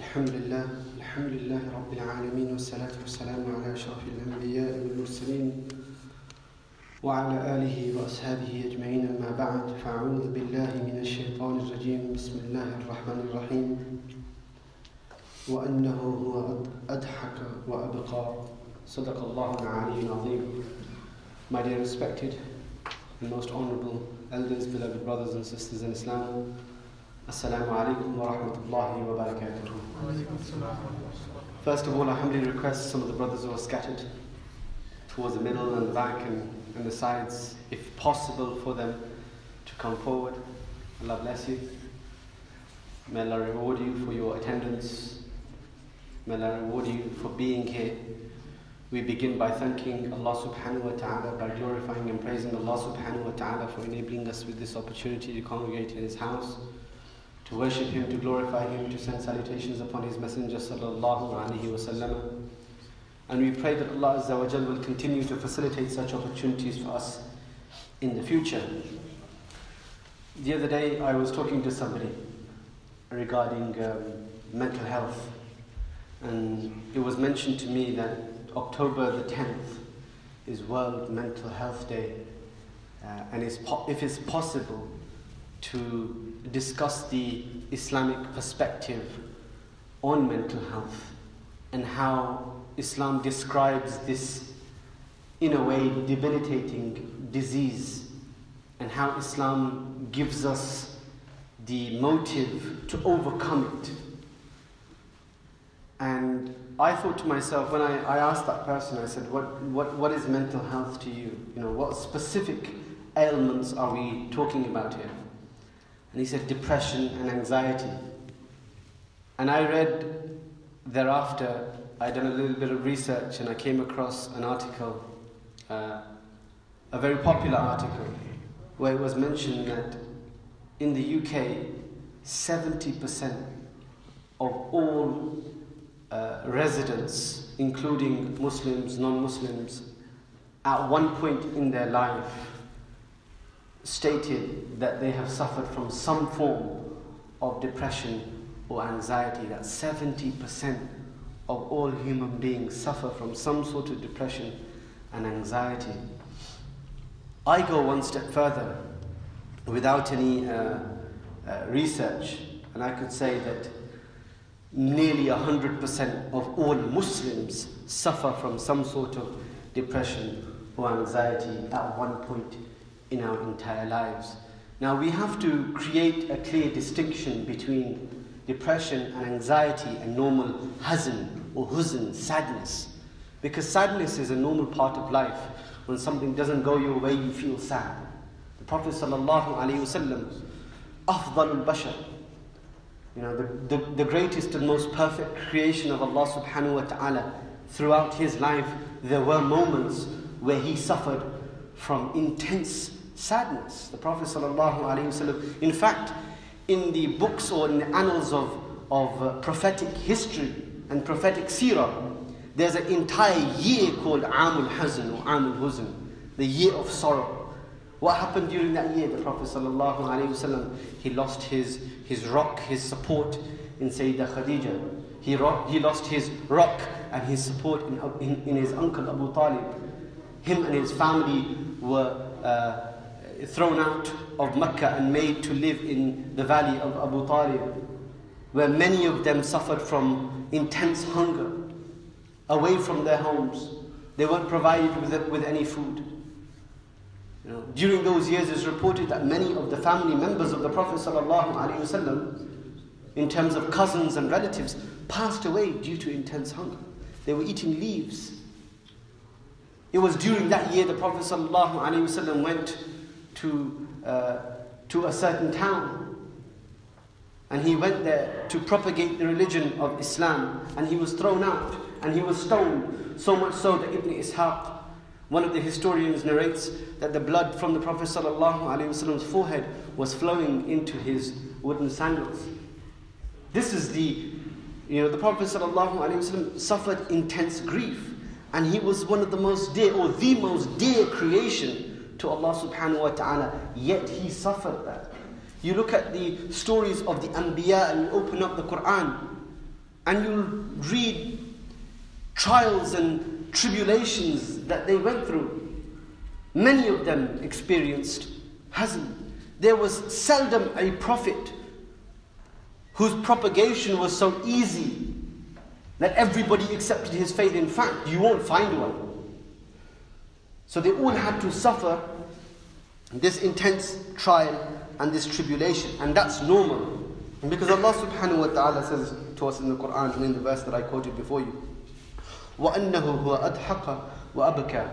الحمد لله الحمد لله رب العالمين والصلاة والسلام على أشرف الأنبياء والمرسلين وعلى آله وأصحابه أجمعين. أما بعد فأعوذ بالله من الشيطان الرجيم. بسم الله الرحمن الرحيم. وأنه هو أضحك وأبقى. صدق الله العلي العظيم. My dear respected and most honorable elders, beloved brothers and sisters in Islam, Assalamu alaikum wa rahmatullahi wa barakatuh. First of all, I humbly request some of the brothers who are scattered towards the middle and the back and, and the sides, if possible, for them to come forward. Allah bless you. May Allah reward you for your attendance. May Allah reward you for being here. We begin by thanking Allah subhanahu wa ta'ala, by glorifying and praising Allah subhanahu wa ta'ala for enabling us with this opportunity to congregate in His house, to worship Him, to glorify Him, to send salutations upon His Messenger sallallahu alayhi wa sallam. And we pray that Allah Azza wa Jal will continue to facilitate such opportunities for us in the future. The other day I was talking to somebody regarding um, mental health, and it was mentioned to me that October the 10th is World Mental Health Day, uh, and it's po- if it's possible to discuss the Islamic perspective on mental health and how Islam describes this, in a way, debilitating disease, and how Islam gives us the motive to overcome it. And I thought to myself, when I, I asked that person, I said, what, what, what is mental health to you? You know, what specific ailments are we talking about here? And he said, depression and anxiety. And I read thereafter, I done a little bit of research and I came across an article, uh, a very popular article, where it was mentioned that in the UK, 70% of all uh, residents, including Muslims, non Muslims, at one point in their life stated that they have suffered from some form of depression or anxiety. That 70% of all human beings suffer from some sort of depression and anxiety. I go one step further without any uh, uh, research, and I could say that nearly 100% of all Muslims suffer from some sort of depression or anxiety at one point in our entire lives. Now, we have to create a clear distinction between depression and anxiety and normal hazn or huzn, sadness. Because sadness is a normal part of life. When something doesn't go your way, you feel sad. The Prophet wasallam, afdal al-bashar, you know, the, the, the greatest and most perfect creation of Allah subhanahu wa ta'ala, throughout his life, there were moments where he suffered from intense sadness. The Prophet wasallam, in fact, in the books or in the annals of, of uh, prophetic history and prophetic seerah, there's an entire year called Amul Hazn or Amul Huzn, the year of sorrow. What happened during that year? The Prophet ﷺ, he lost his, his rock, his support in Sayyidah Khadija. He, he lost his rock and his support in, in, in his uncle Abu Talib. Him and his family were uh, thrown out of Mecca and made to live in the valley of Abu Talib, where many of them suffered from intense hunger, away from their homes. They weren't provided with, with any food. You know, during those years, it's reported that many of the family members of the Prophet ﷺ, in terms of cousins and relatives, passed away due to intense hunger. They were eating leaves. It was during that year the Prophet ﷺ went to, uh, to a certain town. And he went there to propagate the religion of Islam. And he was thrown out and he was stoned. So much so that Ibn Ishaq, one of the historians, narrates that the blood from the Prophet ﷺ's forehead was flowing into his wooden sandals. This is the, you know, the Prophet suffered intense grief. And he was one of the most dear, or the most dear creation to Allah subhanahu wa ta'ala, yet he suffered that. You look at the stories of the Anbiya and you open up the Quran, and you'll read trials and tribulations that they went through. Many of them experienced hazn. There was seldom a prophet whose propagation was so easy that everybody accepted his faith. In fact, you won't find one. So they all had to suffer this intense trial and this tribulation, and that's normal. And because Allah subhanahu wa ta'ala says to us in the Quran and in the verse that I quoted before you, وَأَنَّهُ هُوَ أَضْحَقَ وَأَبْكَى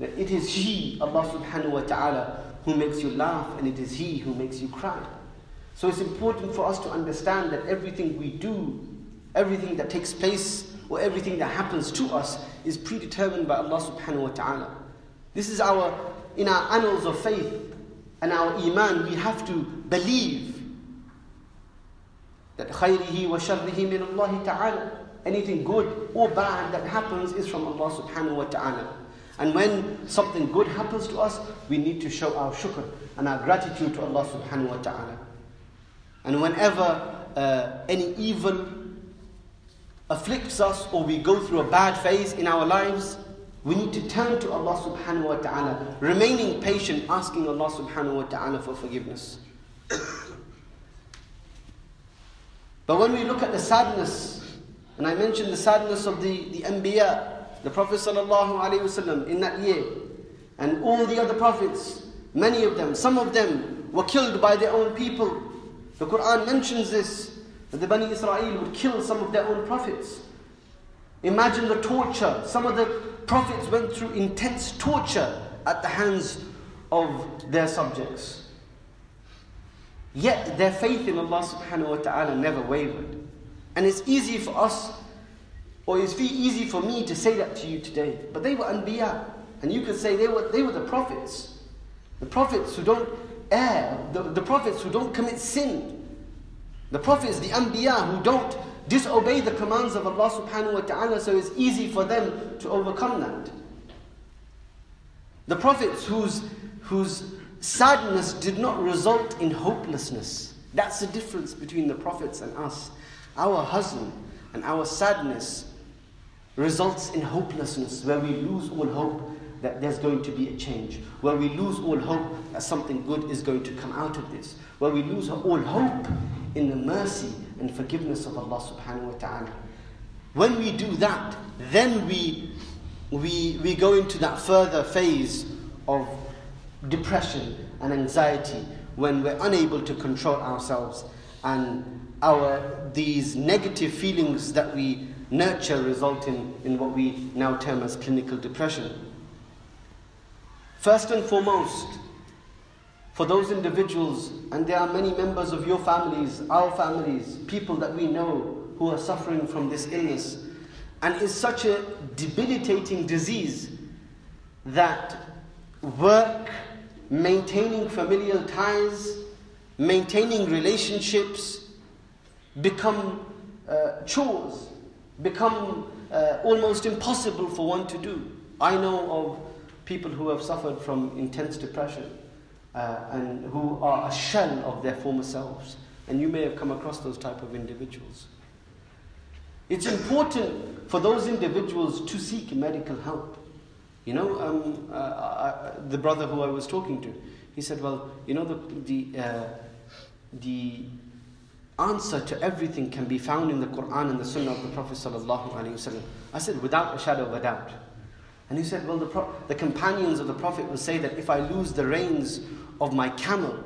That it is He, Allah subhanahu wa ta'ala, who makes you laugh and it is He who makes you cry. So it's important for us to understand that everything we do, everything that takes place, or everything that happens to us is predetermined by Allah subhanahu wa ta'ala. This is our, in our annals of faith and our iman, we have to believe that خيره وشره من الله تعالى anything good or bad that happens is from Allah subhanahu wa ta'ala. And when something good happens to us, we need to show our shukr and our gratitude to Allah subhanahu wa ta'ala. And whenever uh, any evil afflicts us or we go through a bad phase in our lives, we need to turn to Allah subhanahu wa ta'ala, remaining patient, asking Allah subhanahu wa ta'ala for forgiveness. but when we look at the sadness and I mentioned the sadness of the, the Anbiya, the Prophet ﷺ in that year. And all the other prophets, many of them, some of them were killed by their own people. The Quran mentions this, the Bani Israel would kill some of their own prophets. Imagine the torture. Some of the prophets went through intense torture at the hands of their subjects. Yet their faith in Allah subhanahu wa ta'ala never wavered. And it's easy for us, or it's easy for me to say that to you today. But they were Anbiya. And you can say they were, they were the prophets. The prophets who don't err, the, the prophets who don't commit sin. The prophets, the Anbiya, who don't disobey the commands of Allah subhanahu wa ta'ala, so it's easy for them to overcome that. The prophets whose, whose sadness did not result in hopelessness. That's the difference between the prophets and us. Our hazn and our sadness results in hopelessness, where we lose all hope that there's going to be a change, where we lose all hope that something good is going to come out of this, where we lose all hope in the mercy and forgiveness of Allah subhanahu wa ta'ala. When we do that, then we, we, we go into that further phase of depression and anxiety when we're unable to control ourselves and our these negative feelings that we nurture result in, in what we now term as clinical depression. First and foremost, for those individuals, and there are many members of your families, our families, people that we know who are suffering from this illness, and it's such a debilitating disease that work, maintaining familial ties, maintaining relationships, become uh, chores, become uh, almost impossible for one to do. I know of people who have suffered from intense depression uh, and who are a shell of their former selves. And you may have come across those type of individuals. It's important for those individuals to seek medical help. You know, um, uh, I, the brother who I was talking to, he said, well, you know, the, the, uh, the answer to everything can be found in the Quran and the Sunnah of the Prophet i said, without a shadow of a doubt. And he said, well, the, Pro- the companions of the Prophet will say that if I lose the reins of my camel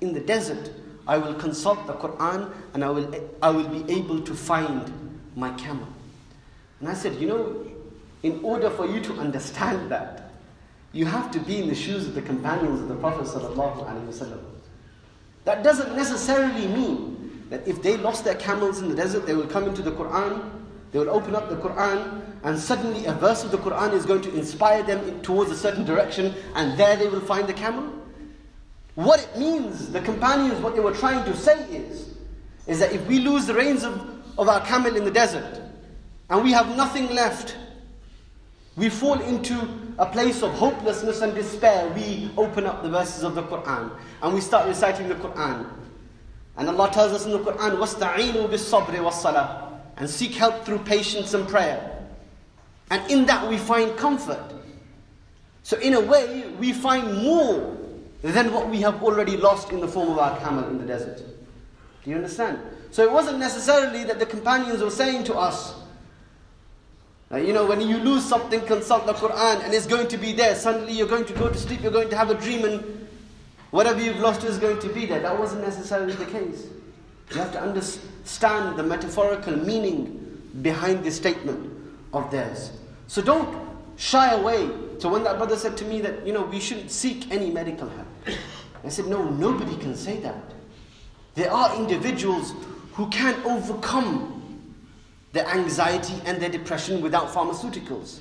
in the desert, I will consult the Quran and I will, I will be able to find my camel. And I said, you know, in order for you to understand that, you have to be in the shoes of the companions of the Prophet. That doesn't necessarily mean that if they lost their camels in the desert, they will come into the Quran, they will open up the Quran, and suddenly a verse of the Quran is going to inspire them towards a certain direction, and there they will find the camel. What it means, the companions, what they were trying to say is, is that if we lose the reins of, of our camel in the desert, and we have nothing left, we fall into a place of hopelessness and despair. We open up the verses of the Quran and we start reciting the Quran. And Allah tells us in the Quran, وَاسْتَعِينُوا بِالصَّبْرِ وَالصَّلَاةِ and seek help through patience and prayer. And in that we find comfort. So, in a way, we find more than what we have already lost in the form of our camel in the desert. Do you understand? So, it wasn't necessarily that the companions were saying to us, you know, when you lose something, consult the Quran and it's going to be there. Suddenly you're going to go to sleep, you're going to have a dream, and whatever you've lost is going to be there. That wasn't necessarily the case. You have to understand the metaphorical meaning behind this statement of theirs. So don't shy away. So when that brother said to me that, you know, we shouldn't seek any medical help, I said, no, nobody can say that. There are individuals who can overcome their anxiety and their depression without pharmaceuticals.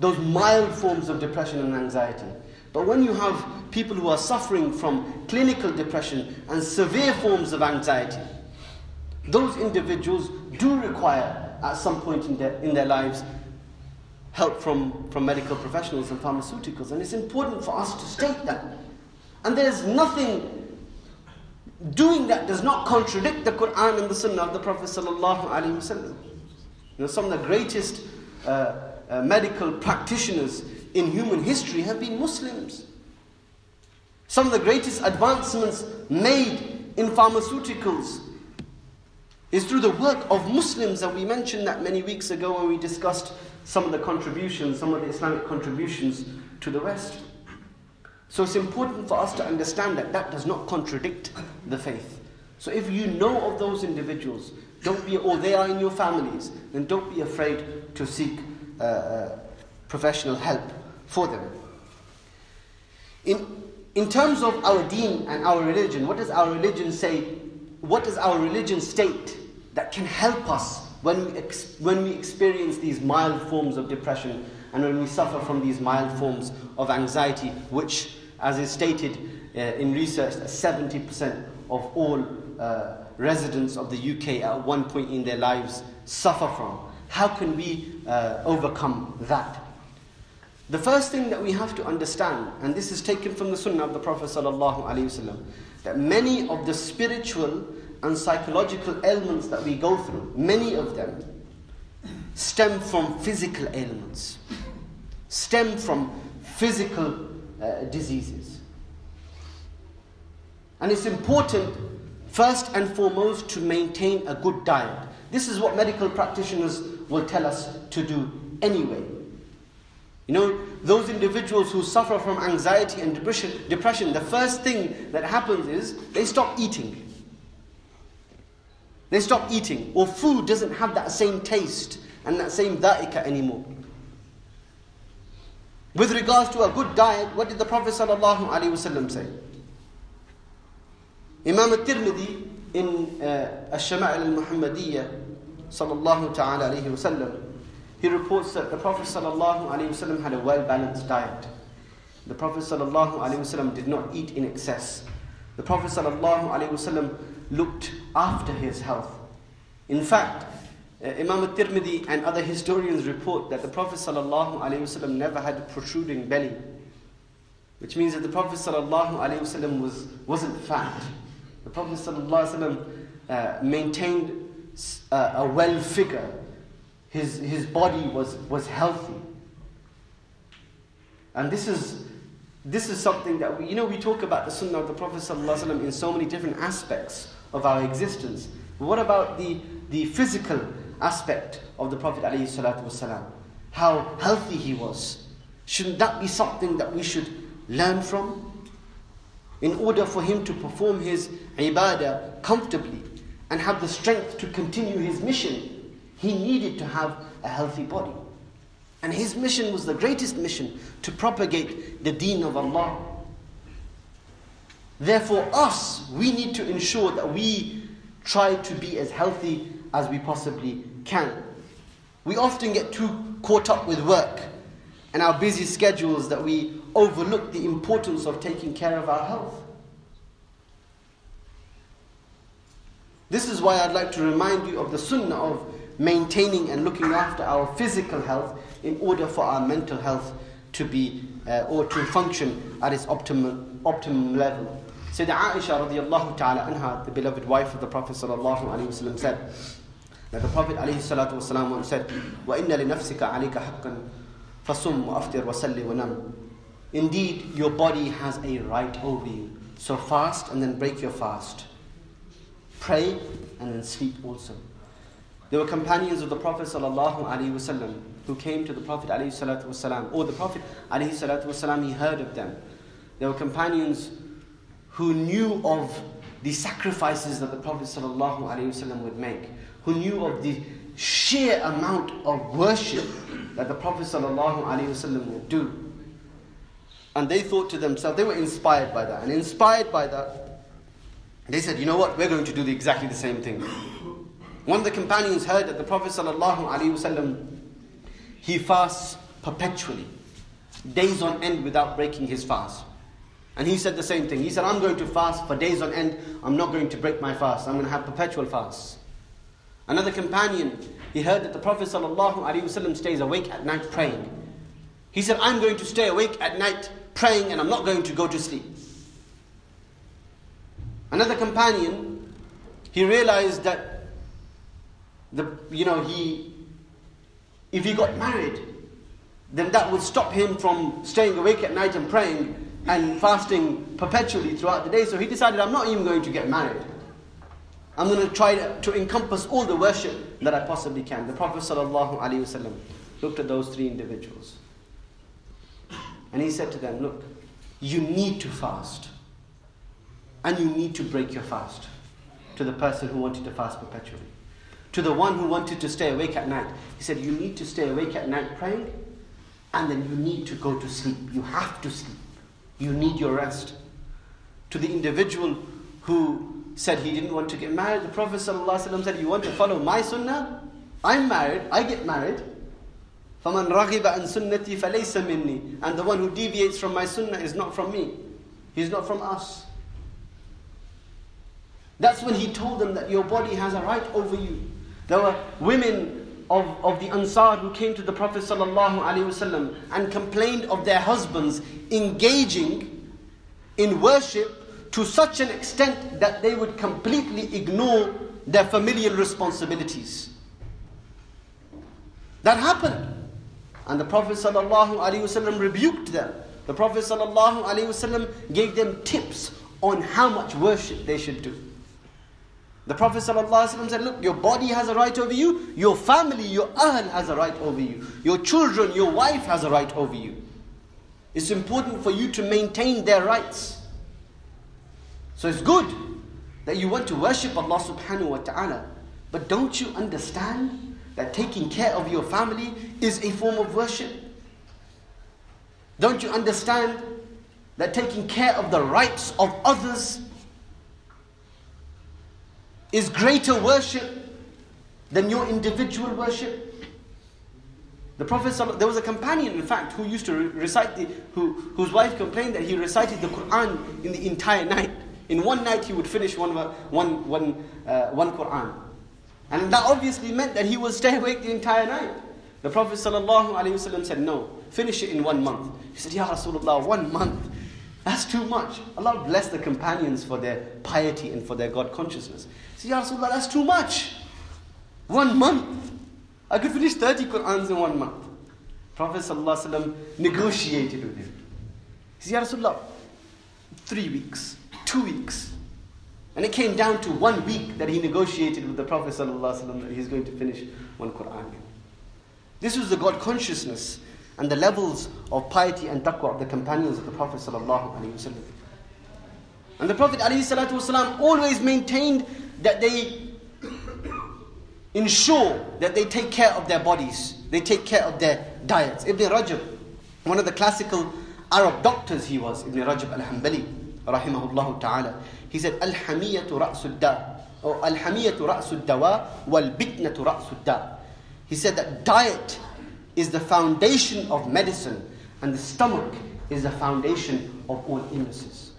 Those mild forms of depression and anxiety. But when you have people who are suffering from clinical depression and severe forms of anxiety, those individuals do require, at some point in their, in their lives, help from, from medical professionals and pharmaceuticals. And it's important for us to state that. And there's nothing doing that does not contradict the Quran and the Sunnah of the Prophet sallallahu alaihi wasallam. You know, some of the greatest uh, uh, medical practitioners in human history have been Muslims. Some of the greatest advancements made in pharmaceuticals is through the work of Muslims, and we mentioned that many weeks ago when we discussed some of the contributions, some of the Islamic contributions to the West. So it's important for us to understand that that does not contradict the faith. So if you know of those individuals, don't be, or they are in your families, then don't be afraid to seek uh, uh, professional help for them. In, in terms of our deen and our religion, what does our religion say? What does our religion state that can help us when we, ex- when we experience these mild forms of depression and when we suffer from these mild forms of anxiety, which as is stated uh, in research, 70% of all uh, residents of the UK at one point in their lives suffer from. How can we uh, overcome that? The first thing that we have to understand, and this is taken from the Sunnah of the Prophet ﷺ, that many of the spiritual and psychological ailments that we go through, many of them stem from physical ailments, stem from physical uh, diseases. And it's important, first and foremost, to maintain a good diet. This is what medical practitioners will tell us to do anyway. You know, those individuals who suffer from anxiety and depression, the first thing that happens is they stop eating. They stop eating, or food doesn't have that same taste and that same da'ika anymore. With regards to a good diet, what did the Prophet say? Imam al-Tirmidhi in uh, Al-Shama'il al-Muhammadiyya sallallahu ta'ala alayhi wasallam, he reports that the Prophet sallallahu alayhi wasallam had a well-balanced diet. The Prophet sallallahu alayhi wasallam did not eat in excess. The Prophet sallallahu alayhi wasallam looked after his health. In fact, uh, Imam al-Tirmidhi and other historians report that the Prophet ﷺ never had a protruding belly. Which means that the Prophet ﷺ was, wasn't fat. The Prophet ﷺ uh, maintained uh, a well figure. his, his body was, was healthy. And this is, this is something that we, you know, we talk about the sunnah of the Prophet ﷺ in so many different aspects of our existence. But what about the, the physical aspect of the Prophet ﷺ, how healthy he was. Shouldn't that be something that we should learn from? In order for him to perform his ibadah comfortably and have the strength to continue his mission, he needed to have a healthy body. And his mission was the greatest mission to propagate the deen of Allah. Therefore, us, we need to ensure that we try to be as healthy as we possibly can. We often get too caught up with work and our busy schedules that we overlook the importance of taking care of our health. This is why I'd like to remind you of the sunnah of maintaining and looking after our physical health in order for our mental health to be uh, or to function at its optimum, optimum level. Sayyidah Aisha radiallahu ta'ala anha, the beloved wife of the Prophet sallallahu alaihi wasallam said, That the Prophet ﷺ once said, وَإِنَّ لِنَفْسِكَ عَلَيْكَ حَقًّا فَصُمْ وَأَفْتِرْ وَسَلِّ وَنَمْ Indeed, your body has a right over you. So fast and then break your fast. Pray and then sleep also. There were companions of the Prophet ﷺ who came to the Prophet ﷺ, or the Prophet ﷺ, he heard of them. There were companions who knew of the sacrifices that the Prophet ﷺ would make, who knew of the sheer amount of worship that the Prophet ﷺ would do. And they thought to themselves, they were inspired by that. And inspired by that, they said, you know what, we're going to do the, exactly the same thing. One of the companions heard that the Prophet ﷺ, he fasts perpetually, days on end without breaking his fast. And he said the same thing. He said, I'm going to fast for days on end. I'm not going to break my fast. I'm going to have perpetual fasts. Another companion, he heard that the Prophet ﷺ stays awake at night praying. He said, I'm going to stay awake at night praying and I'm not going to go to sleep. Another companion, he realized that the you know he if he got married, then that would stop him from staying awake at night and praying and fasting perpetually throughout the day. So he decided, I'm not even going to get married. I'm going to try to, to encompass all the worship that I possibly can. The Prophet ﷺ looked at those three individuals. And he said to them, Look, you need to fast. And you need to break your fast. To the person who wanted to fast perpetually To the one who wanted to stay awake at night. He said, You need to stay awake at night praying, and then you need to go to sleep. You have to sleep. You need your rest. To the individual who said he didn't want to get married, the Prophet ﷺ said, You want to follow my sunnah? I'm married, I get married. فَمَنْ رَغِبَ عَنْ سُنَّتِي فَلَيْسَ مِنِّي And the one who deviates from my sunnah is not from me. He's not from us. That's when he told them that your body has a right over you. There were women of, of the Ansar who came to the Prophet ﷺ and complained of their husbands engaging in worship to such an extent that they would completely ignore their familial responsibilities. That happened. And the Prophet ﷺ rebuked them. The Prophet ﷺ gave them tips on how much worship they should do. The Prophet ﷺ said, Look, your body has a right over you, your family, your ahl has a right over you, your children, your wife has a right over you. It's important for you to maintain their rights. So it's good that you want to worship Allah subhanahu wa ta'ala, but don't you understand that taking care of your family is a form of worship? Don't you understand that taking care of the rights of others is greater worship than your individual worship? The Prophet, there was a companion, in fact, who used to recite the, who, whose wife complained that he recited the Quran in the entire night. In one night, he would finish one, one, one, uh, one Quran. And that obviously meant that he will stay awake the entire night. The Prophet ﷺ said, No, finish it in one month. He said, Ya Rasulullah, one month. That's too much. Allah bless the companions for their piety and for their God consciousness. See, Ya Rasulullah, that's too much. One month. I could finish 30 Qur'ans in one month. Prophet ﷺ negotiated with him. He said, Ya Rasulullah, three weeks, two weeks, and it came down to one week that he negotiated with the Prophet ﷺ that he's going to finish one Quran. This was the God consciousness and the levels of piety and taqwa of the companions of the Prophet. And the Prophet always maintained that they ensure that they take care of their bodies, they take care of their diets. Ibn Rajab, one of the classical Arab doctors he was, Ibn Rajab al-Hanbali, rahimahullah ta'ala, he said, Al-hamiyatu ra'su da. Or Al-hamiyatu ra'su dawa wal-bitnatu ra'su da. He said that diet is the foundation of medicine and the stomach is the foundation of all illnesses.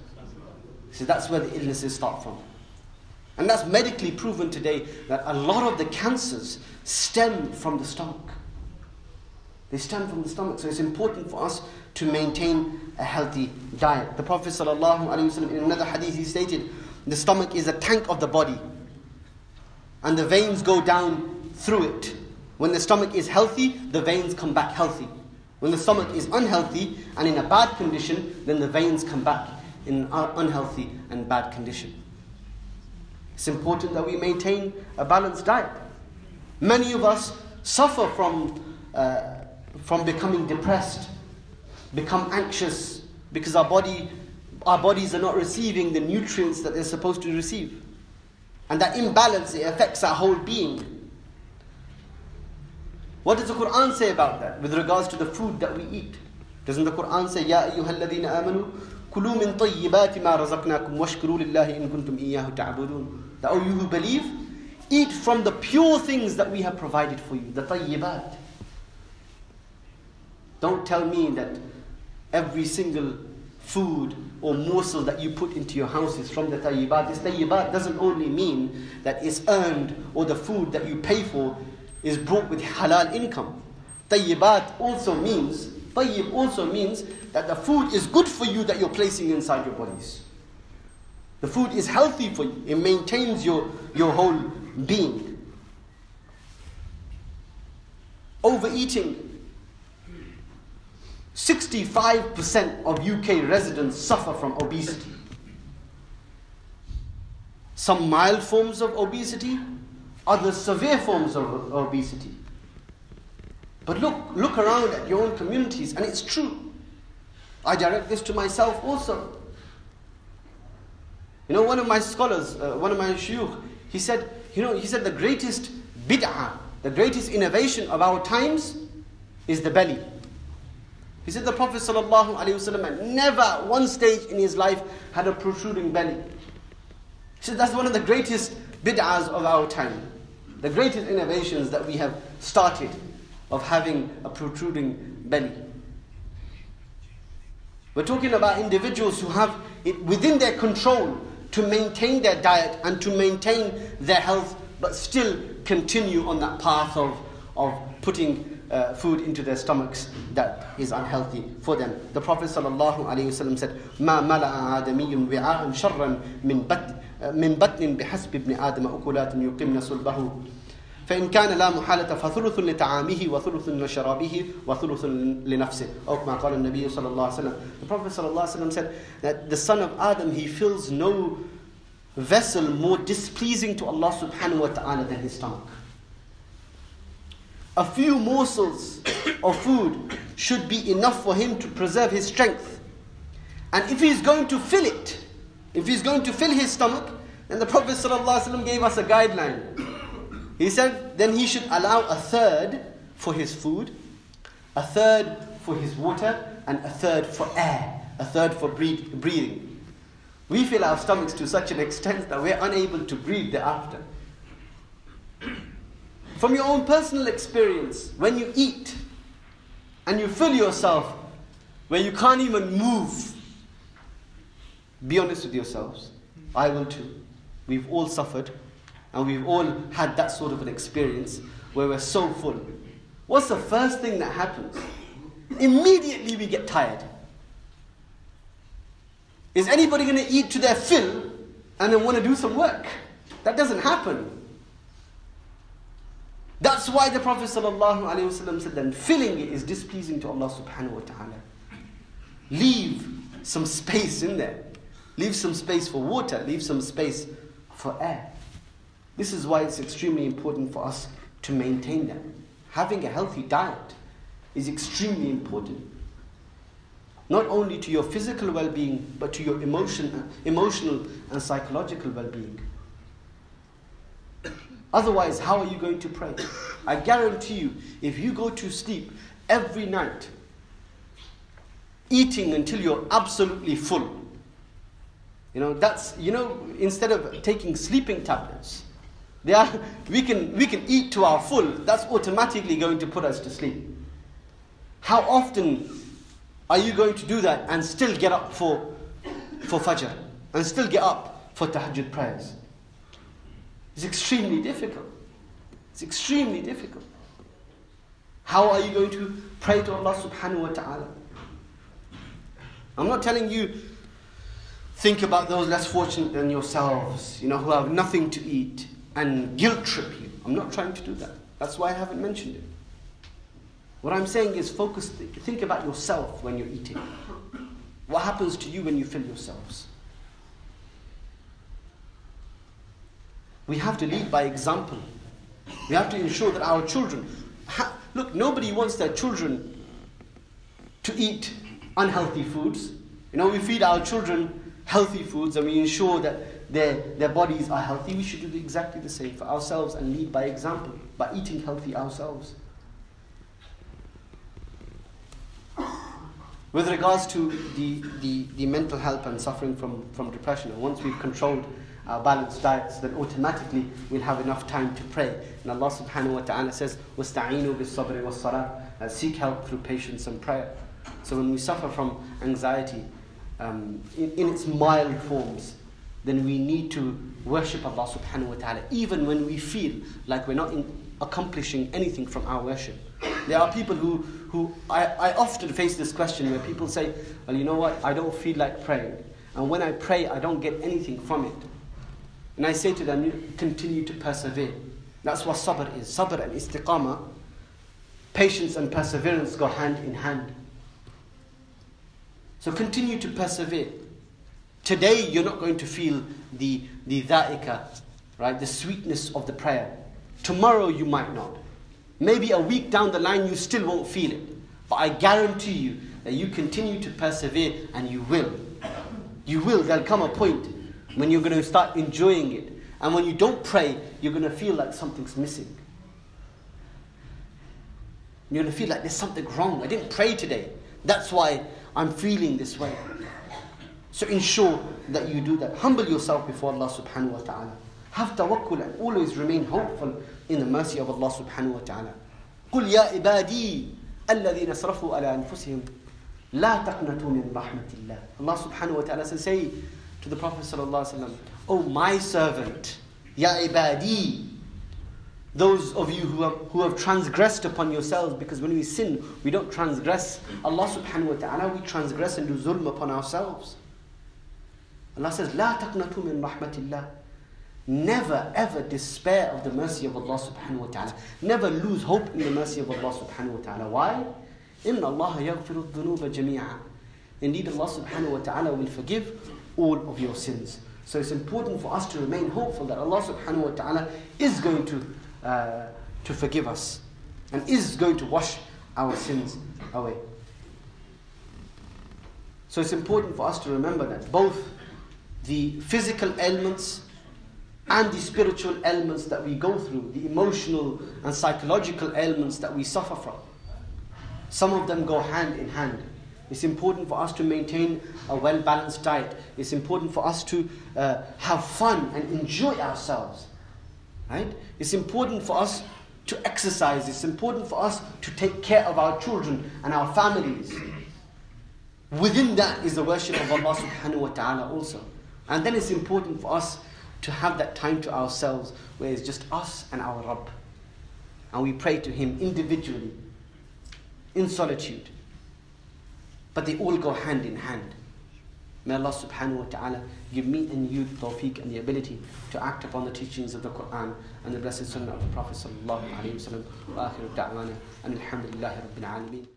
So that's where the illnesses start from. And that's medically proven today that a lot of the cancers stem from the stomach. They stem from the stomach. So it's important for us to maintain a healthy diet. The Prophet ﷺ, in another hadith, he stated, The stomach is a tank of the body, and the veins go down through it. When the stomach is healthy, the veins come back healthy. When the stomach is unhealthy and in a bad condition, then the veins come back in an unhealthy and bad condition. It's important that we maintain a balanced diet. Many of us suffer from, uh, from becoming depressed, become anxious, because our, body, our bodies are not receiving the nutrients that they're supposed to receive. And that imbalance, affects our whole being. What does the Quran say about that with regards to the food that we eat? Doesn't the Quran say, Ya ayyuhalladhina amanu, kulu min tayyibati ma razaqnakum washkuru lillahi in kuntum iyyahu ta'budun. That, oh, you who believe, eat from the pure things that we have provided for you, the tayyibat. Don't tell me that every single food or morsel that you put into your house is from the tayyibat. This tayyibat doesn't only mean that it's earned or the food that you pay for is brought with halal income. Tayyibat also means, tayyib also means that the food is good for you that you're placing inside your bodies. The food is healthy for you. It maintains your, your whole being. Overeating 65% of UK residents suffer from obesity. Some mild forms of obesity, others severe forms of obesity. But look, look around at your own communities, and it's true. I direct this to myself also. You know, one of my scholars, uh, one of my shuyukh, he said, you know, he said the greatest bid'ah, the greatest innovation of our times is the belly. He said the Prophet ﷺ never at one stage in his life had a protruding belly. He said that's one of the greatest bid'ahs of our time. The greatest innovations that we have started of having a protruding belly. We're talking about individuals who have it within their control to maintain their diet and to maintain their health, but still continue on that path of, of putting uh, food into their stomachs that is unhealthy for them. The Prophet ﷺ said, ما ملأ آدمي وعاء شرا من بطن من بطن بحسب ابن آدم أكلات يقمن صلبه فإن كان لا محالة فثلث لطعامه وثلث لشرابه وثلث لنفسه أو كما قال النبي صلى الله عليه وسلم The Prophet صلى الله عليه وسلم said that the son of Adam he fills no vessel more displeasing to Allah subhanahu wa ta'ala than his stomach a few morsels of food should be enough for him to preserve his strength. And if he's going to fill it, if he's going to fill his stomach, then the Prophet ﷺ gave us a guideline. He said, then he should allow a third for his food, a third for his water, and a third for air, a third for breathing. We fill our stomachs to such an extent that we're unable to breathe thereafter. From your own personal experience, when you eat and you fill yourself where you can't even move, be honest with yourselves. I will too. We've all suffered and we've all had that sort of an experience where we're so full. What's the first thing that happens? Immediately we get tired. Is anybody going to eat to their fill and then want to do some work? That doesn't happen. That's why the Prophet ﷺ said that filling it is displeasing to Allah subhanahu wa ta'ala. Leave some space in there. Leave some space for water. Leave some space for air. This is why it's extremely important for us to maintain that. Having a healthy diet is extremely important. Not only to your physical well being, but to your emotion, emotional and psychological well being. Otherwise, how are you going to pray? I guarantee you, if you go to sleep every night, eating until you're absolutely full, you know, that's, you know, instead of taking sleeping tablets, they are, we, can, we can eat to our full, that's automatically going to put us to sleep. How often are you going to do that and still get up for, for Fajr? And still get up for Tahajjud prayers? It's extremely difficult. It's extremely difficult. How are you going to pray to Allah subhanahu wa ta'ala? I'm not telling you think about those less fortunate than yourselves, you know, who have nothing to eat and guilt trip you. I'm not trying to do that. That's why I haven't mentioned it. What I'm saying is focus, think about yourself when you're eating. What happens to you when you fill yourselves? We have to lead by example. We have to ensure that our children, ha- look, nobody wants their children to eat unhealthy foods. You know, we feed our children healthy foods and we ensure that their, their bodies are healthy. We should do exactly the same for ourselves and lead by example, by eating healthy ourselves. With regards to the, the, the mental health and suffering from, from depression, once we've controlled our balanced diets, then automatically we'll have enough time to pray. And Allah subhanahu wa ta'ala says, وَاسْتَعِينُوا بِالصَّبْرِ وَالصَّلَاةِ Seek help through patience and prayer. So when we suffer from anxiety um, in, in its mild forms, then we need to worship Allah subhanahu wa ta'ala, even when we feel like we're not in, accomplishing anything from our worship. There are people who, who I, I often face this question where people say, Well, you know what, I don't feel like praying. And when I pray, I don't get anything from it. And I say to them, continue to persevere. That's what sabr is. Sabr and istiqamah, patience and perseverance go hand in hand. So continue to persevere. Today you're not going to feel the, the dha'ika, right? The sweetness of the prayer. Tomorrow you might not. Maybe a week down the line you still won't feel it. But I guarantee you that you continue to persevere and you will. You will. There'll come a point when you're going to start enjoying it. And when you don't pray, you're going to feel like something's missing. You're going to feel like there's something wrong. I didn't pray today. That's why I'm feeling this way. So ensure that you do that. Humble yourself before Allah subhanahu wa ta'ala. Have tawakkul and always remain hopeful in the mercy of Allah subhanahu wa ta'ala. قل يا عبادي الذين اسرفوا على أنفسهم لا تقنطوا من رحمة الله. Allah subhanahu wa ta'ala says, say to the Prophet sallallahu alaihi wasallam, Oh my servant, ya ibadi, those of you who have, who have transgressed upon yourselves, because when we sin, we don't transgress Allah subhanahu wa ta'ala, we transgress and do zulm upon ourselves. Allah says, لا تقنطوا من رحمة الله. Never ever despair of the mercy of Allah subhanahu wa ta'ala. Never lose hope in the mercy of Allah subhanahu wa ta'ala. Why? إن الله يغفر الذنوب جميعا. Indeed, Allah subhanahu wa ta'ala will forgive all of your sins. So it's important for us to remain hopeful that Allah subhanahu wa ta'ala is going to, uh, to forgive us and is going to wash our sins away. So it's important for us to remember that both the physical ailments and the spiritual ailments that we go through, the emotional and psychological ailments that we suffer from, some of them go hand in hand. It's important for us to maintain a well balanced diet. It's important for us to uh, have fun and enjoy ourselves. Right? It's important for us to exercise. It's important for us to take care of our children and our families. Within that is the worship of Allah subhanahu wa ta'ala also. And then it's important for us to have that time to ourselves where it's just us and our Rabb. And we pray to Him individually, in solitude. But they all go hand in hand. May Allah subhanahu wa ta'ala give me and you the tawfiq and the ability to act upon the teachings of the Quran and the blessed sunnah of the Prophet sallallahu alayhi wa sallam. Wa akhiru da'wana alhamdulillahi rabbil alameen.